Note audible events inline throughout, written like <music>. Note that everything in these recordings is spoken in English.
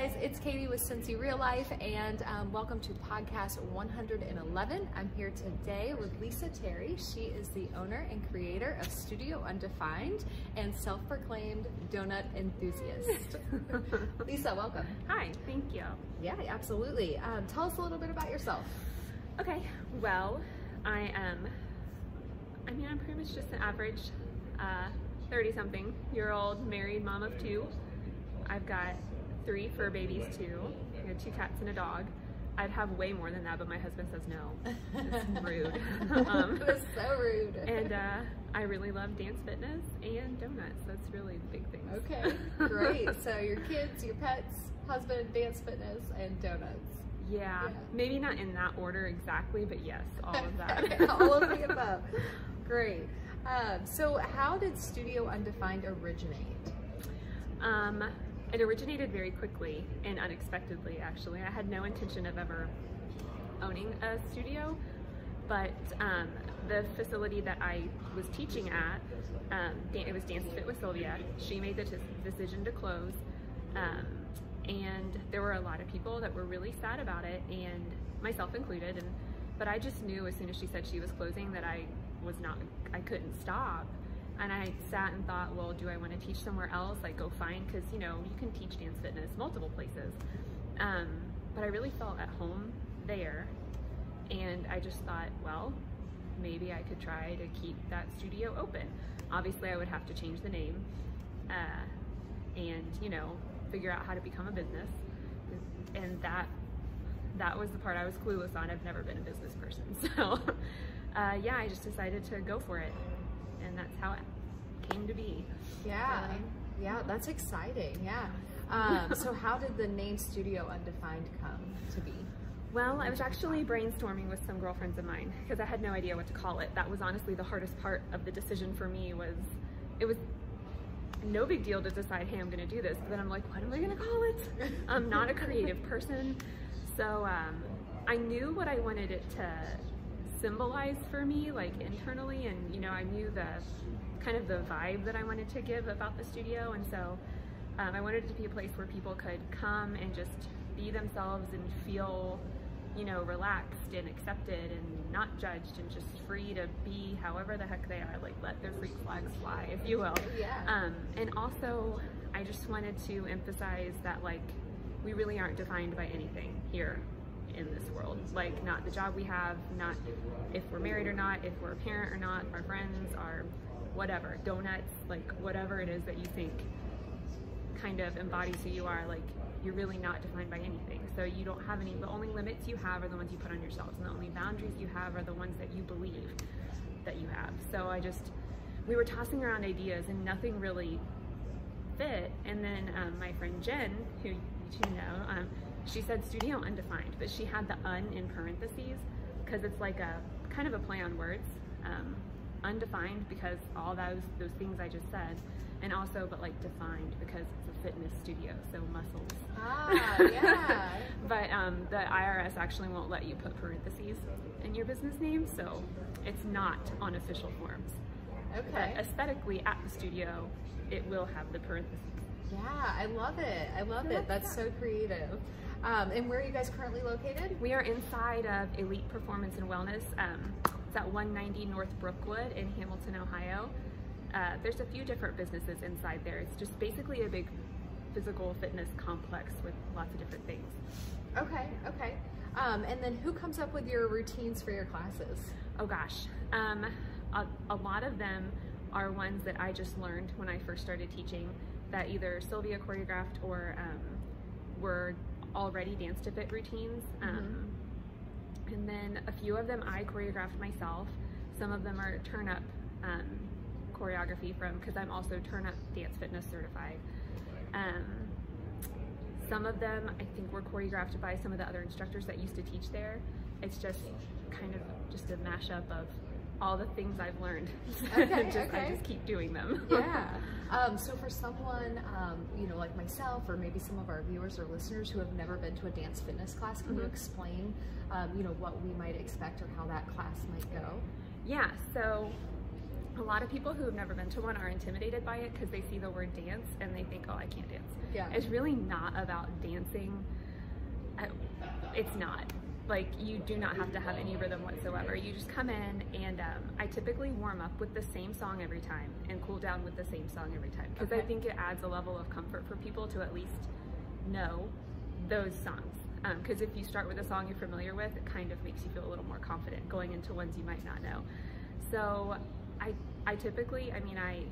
Guys, it's Katie with Cincy Real Life and um, welcome to podcast 111. I'm here today with Lisa Terry. She is the owner and creator of Studio Undefined and self-proclaimed donut enthusiast. <laughs> Lisa, welcome. Hi, thank you. Yeah, absolutely. Um, tell us a little bit about yourself. Okay, well, I am, I mean, I'm pretty much just an average 30 uh, something year old married mom of two. I've got three fur babies too. I got two cats and a dog. I'd have way more than that, but my husband says no. It's <laughs> rude. um, it's so rude. And uh, I really love dance fitness and donuts. That's really the big things. Okay, great. <laughs> so your kids, your pets, husband, dance fitness, and donuts. Yeah, yeah, maybe not in that order exactly, but yes, all of that. <laughs> all of the above. Great. Um, so how did Studio Undefined originate? Um, it originated very quickly and unexpectedly, actually. I had no intention of ever owning a studio, but um, the facility that I was teaching at, um, it was Dance Fit with Sylvia. She made the decision to close, um, and there were a lot of people that were really sad about it, and myself included. And but I just knew as soon as she said she was closing that I was not, I couldn't stop. And I sat and thought, well, do I want to teach somewhere else? Like go find, because you know, you can teach dance fitness multiple places. Um, but I really felt at home there. And I just thought, well, maybe I could try to keep that studio open. Obviously I would have to change the name uh, and, you know, figure out how to become a business. And that that was the part I was clueless on. I've never been a business person. <laughs> So uh, yeah, I just decided to go for it and that's how it came to be. Yeah, yeah, that's exciting. Yeah. Um, <laughs> so how did the name Studio Undefined come to be? Well, I was actually brainstorming with some girlfriends of mine because I had no idea what to call it. That was honestly the hardest part of the decision for me was it was no big deal to decide, hey, I'm gonna do this. But then I'm like, what am I gonna call it? <laughs> I'm not a creative person. So um, I knew what I wanted it to symbolized for me like internally and you know I knew the kind of the vibe that I wanted to give about the studio and so um, I wanted it to be a place where people could come and just be themselves and feel you know relaxed and accepted and not judged and just free to be however the heck they are like let their freak flags fly if you will. Yeah. Um, and also I just wanted to emphasize that like we really aren't defined by anything here in this world. Like not the job we have, not if we're married or not, if we're a parent or not, our friends, our whatever, donuts, like whatever it is that you think kind of embodies who you are, like you're really not defined by anything. So you don't have any, the only limits you have are the ones you put on yourselves and the only boundaries you have are the ones that you believe that you have. So I just, we were tossing around ideas and nothing really fit. And then um, my friend Jen, who you know, um, she said studio undefined, but she had the un in parentheses because it's like a kind of a play on words. Um, undefined because all those those things I just said, and also but like defined because it's a fitness studio, so muscles. Ah, yeah. <laughs> but um, the IRS actually won't let you put parentheses in your business name, so it's not on official forms. Okay. But aesthetically, at the studio, it will have the parentheses. Yeah, I love it. I love it. That's so creative. Um, and where are you guys currently located? We are inside of Elite Performance and Wellness. Um, it's at 190 North Brookwood in Hamilton, Ohio. Uh, there's a few different businesses inside there. It's just basically a big physical fitness complex with lots of different things. Okay, okay. Um, and then who comes up with your routines for your classes? Oh gosh, um, a, a lot of them are ones that I just learned when I first started teaching that either Sylvia choreographed or um, were already Dance to Fit routines. Mm -hmm. And then a few of them I choreographed myself. Some of them are turn up um, choreography from, because I'm also turn up dance fitness certified. Um, some of them I think were choreographed by some of the other instructors that used to teach there. It's just kind of just a mashup of all the things I've learned. <laughs> Okay, <laughs> just, okay. I just keep doing them. yeah. <laughs> Um, so for someone, um, you know, like myself, or maybe some of our viewers or listeners who have never been to a dance fitness class, can mm -hmm. you mm-hmm. explain, um, you know, what we might expect or how that class might go? Yeah. So a lot of people who have never been to one are intimidated by it because they see the word dance and they think, oh, I can't dance. Yeah. It's really not about dancing. It's not. Like, you do not have to have any rhythm whatsoever. You just come in, and um, I typically warm up with the same song every time and cool down with the same song every time because I think it adds a level of comfort for people to at least know those songs. Because if you start with a song you're familiar with, it kind of makes you feel a little more confident going into ones you might not know. So I, I typically, I mean, I,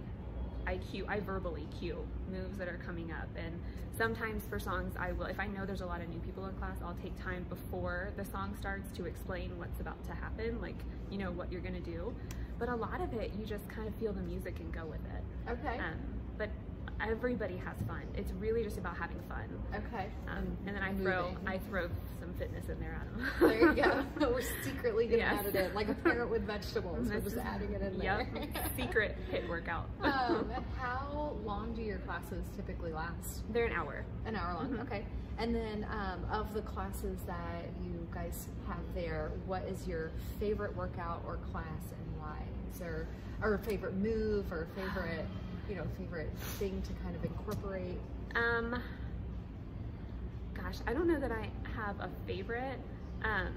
I cue, I verbally cue moves that are coming up. And sometimes for songs, I will, if I know there's a lot of new people in class, I'll take time before the song starts to explain what's about to happen, like, you know, what you're gonna do. But a lot of it, you just kind of feel the music and go with it. Okay. Um, but everybody has fun. It's really just about having fun. okay. Um, and then I throw. I throw some fitness in there, Adam. There you go. <laughs> We're secretly gonna Yes. add it in, like a parent with vegetables. We're just adding it in there. Yep, secret HIIT workout. <laughs> um, how long do your classes typically last? They're an hour. An hour long. Mhm. Okay. And then um, of the classes that you guys have there, what is your favorite workout or class and why? Is there or favorite move or favorite, you know, favorite thing to kind of incorporate? Um, gosh, I don't know that I have a favorite. Um,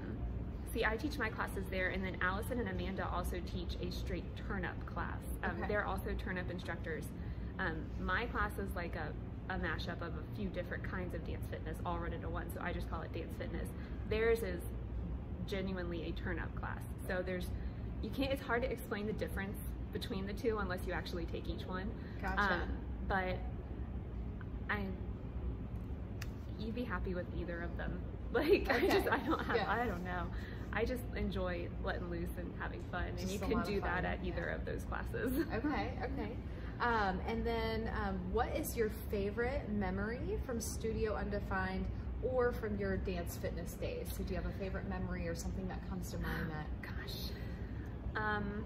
see, I teach my classes there, and then Allison and Amanda also teach a straight turn up class. Um, Okay. They're also turn up instructors. Um, my class is like a, a mashup of a few different kinds of dance fitness all run into one, so I just call it dance fitness. Theirs is genuinely a turn up class. So there's, you can't, it's hard to explain the difference between the two unless you actually take each one. Gotcha. Um, but I, you'd be happy with either of them. <laughs> Like I just, I don't have, Yeah. I don't know. I just enjoy letting loose and having fun, and you can do that at either yeah. of those classes. <laughs> Okay, okay. Um, and then, um, what is your favorite memory from Studio Undefined or from your dance fitness days? So, do you have a favorite memory or something that comes to mind that? Gosh. Um,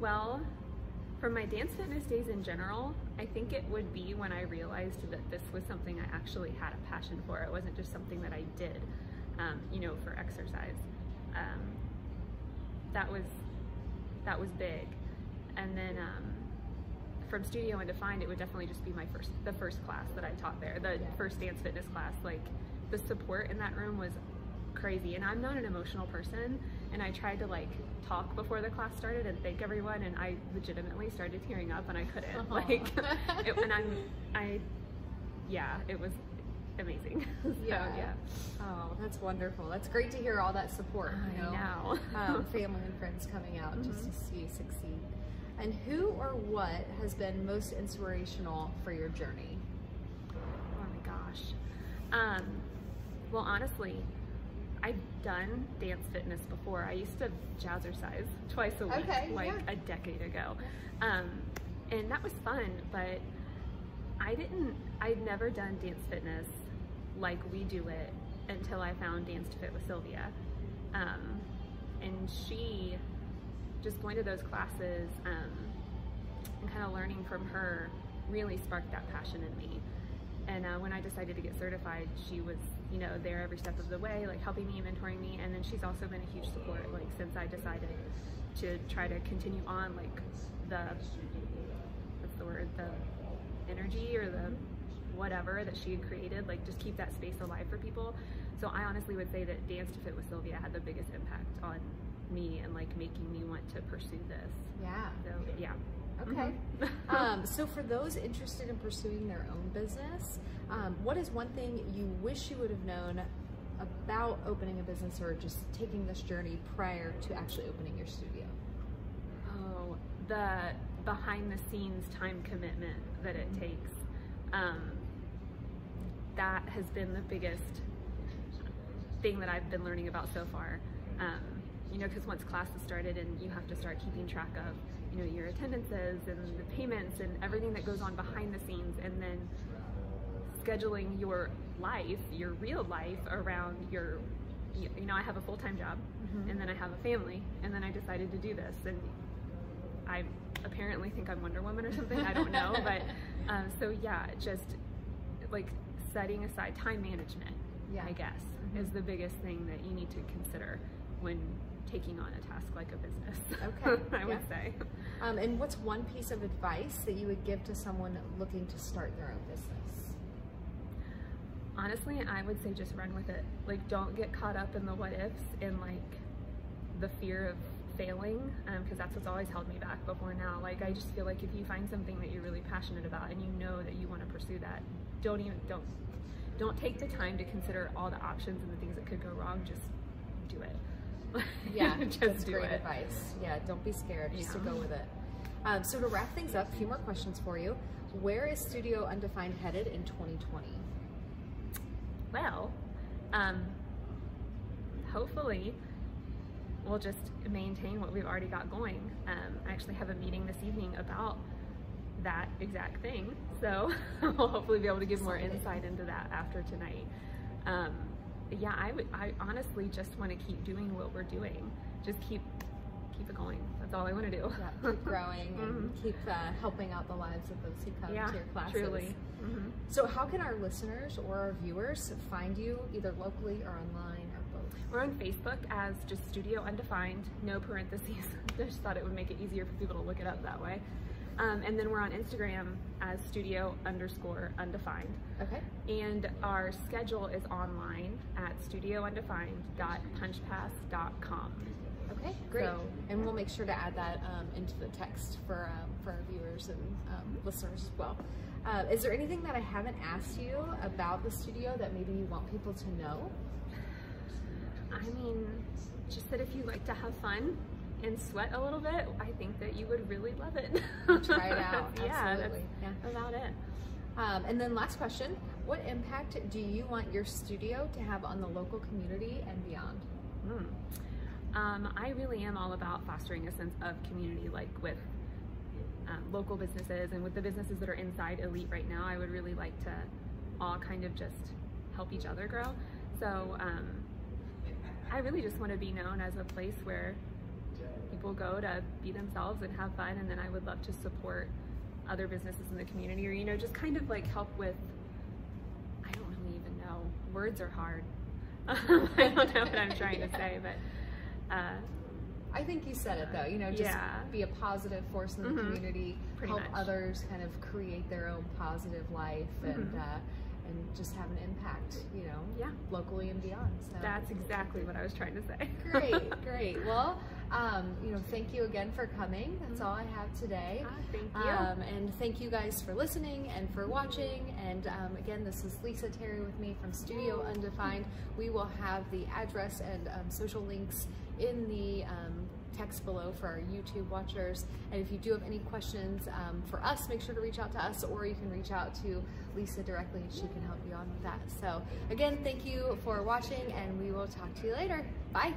well, for my dance fitness days in general, I think it would be when I realized that this was something I actually had a passion for. It wasn't just something that I did, um, you know, for exercise. Um, that was that was big. And then um, from Studio Undefined, it would definitely just be my first the first class that I taught there, the Yeah. first dance fitness class. Like the support in that room was crazy and I'm not an emotional person and I tried to like talk before the class started and thank everyone and I legitimately started tearing up and I couldn't Aw. <laughs> like <laughs> it, and I'm I yeah it was amazing <laughs> so Yeah. yeah Oh, that's wonderful. That's great to hear all that support. You know, I know um, family and friends coming out just to see you succeed. And who or what has been most inspirational for your journey? Oh my gosh. Um, well, honestly, I've done dance fitness before. I used to jazzercise twice a week, Okay, like yeah. a decade ago. Um, and that was fun, but I didn't, I'd never done dance fitness like we do it until I found Dance to Fit with Sylvia. Um, and she, just going to those classes um, and kind of learning from her really sparked that passion in me. And uh, when I decided to get certified, she was, you know, there every step of the way, like helping me, and mentoring me. And then she's also been a huge support, like since I decided to try to continue on, like the, what's the word, the energy or the whatever that she had created, like just keep that space alive for people. So I honestly would say that Dance to Fit with Sylvia had the biggest impact on me and like making me want to pursue this. Yeah. So yeah. Okay. Mhm. <laughs> um, so for those interested in pursuing their own business, um, what is one thing you wish you would have known about opening a business or just taking this journey prior to actually opening your studio? Oh, the behind the scenes time commitment that it takes. Um, that has been the biggest thing that I've been learning about so far. Um, you know, because once classes started and you have to start keeping track of, you know, your attendances and the payments and everything that goes on behind the scenes, and then scheduling your life, your real life around your, you know, I have a full time job Mhm. and then I have a family, and then I decided to do this, and I apparently think I'm Wonder Woman or something. I don't know, but <laughs> um, so yeah, just like setting aside time management, Yeah. I guess, Mhm. is the biggest thing that you need to consider when taking on a task like a business. <laughs> Okay, I yeah. would say. Um, and what's one piece of advice that you would give to someone looking to start their own business? Honestly, I would say just run with it. Like, don't get caught up in the what ifs and like the fear of failing, because that's what's always held me back before now. Like, I just feel like if you find something that you're really passionate about and you know that you want to pursue that, don't even don't don't take the time to consider all the options and the things that could go wrong. Just do it. <laughs> Yeah, just that's do great it. advice. Yeah, don't be scared, just to go with it. Um, so to wrap things up, a few more questions for you. Where is Studio Undefined headed in 2020? Well, um, hopefully we'll just maintain what we've already got going. Um, I actually have a meeting this evening about that exact thing, so <laughs> we'll hopefully be able to give more insight into that after tonight. Um, yeah, I would. I honestly just want to keep doing what we're doing. Just keep keep it going. That's all I want to do. Yeah, keep <laughs> growing and Mhm. keep uh, helping out the lives of those who come yeah, to your classes. truly. hmm So how can our listeners or our viewers find you either locally or online or both? We're on Facebook as just Studio Undefined, no parentheses. I <laughs> just thought it would make it easier for people to look it up that way. Um, and then we're on Instagram as Studio underscore Undefined. Okay. And our schedule is online at studioundefined.punchpass.com. Okay, great. So- and we'll make sure to add that um, into the text for um, for our viewers and um, listeners as well. Uh, is there anything that I haven't asked you about the studio that maybe you want people to know? I mean, just that if you like to have fun and sweat a little bit, I think that you would really love it. <laughs> Try it out. <laughs> yeah, Absolutely. Yeah. that's about it. Um, and then last question: What impact do you want your studio to have on the local community and beyond? Mm. Um, I really am all about fostering a sense of community, like with um, local businesses and with the businesses that are inside Elite right now. I would really like to all kind of just help each other grow. So um, I really just want to be known as a place where people go to be themselves and have fun, and then I would love to support other businesses in the community, or you know, just kind of like help with. I don't really even know. Words are hard. <laughs> I don't know what I'm trying to <laughs> say, but uh, I think you said it though. You know, just Yeah. be a positive force in the Mhm. community, Pretty help much. others kind of create their own positive life, and Mhm. uh, and just have an impact. You know, Yeah. locally and beyond. So that's exactly what I was trying to say. great, <laughs> great. Well, um, you know, thank you again for coming. That's all I have today. Ah, thank you. Um, and thank you guys for listening and for watching. And um, again, this is Lisa Terry with me from Studio Undefined. We will have the address and um, social links in the um, text below for our YouTube watchers. And if you do have any questions um, for us, make sure to reach out to us or you can reach out to Lisa directly and she can help you on with that. So again, thank you for watching and we will talk to you later. Bye.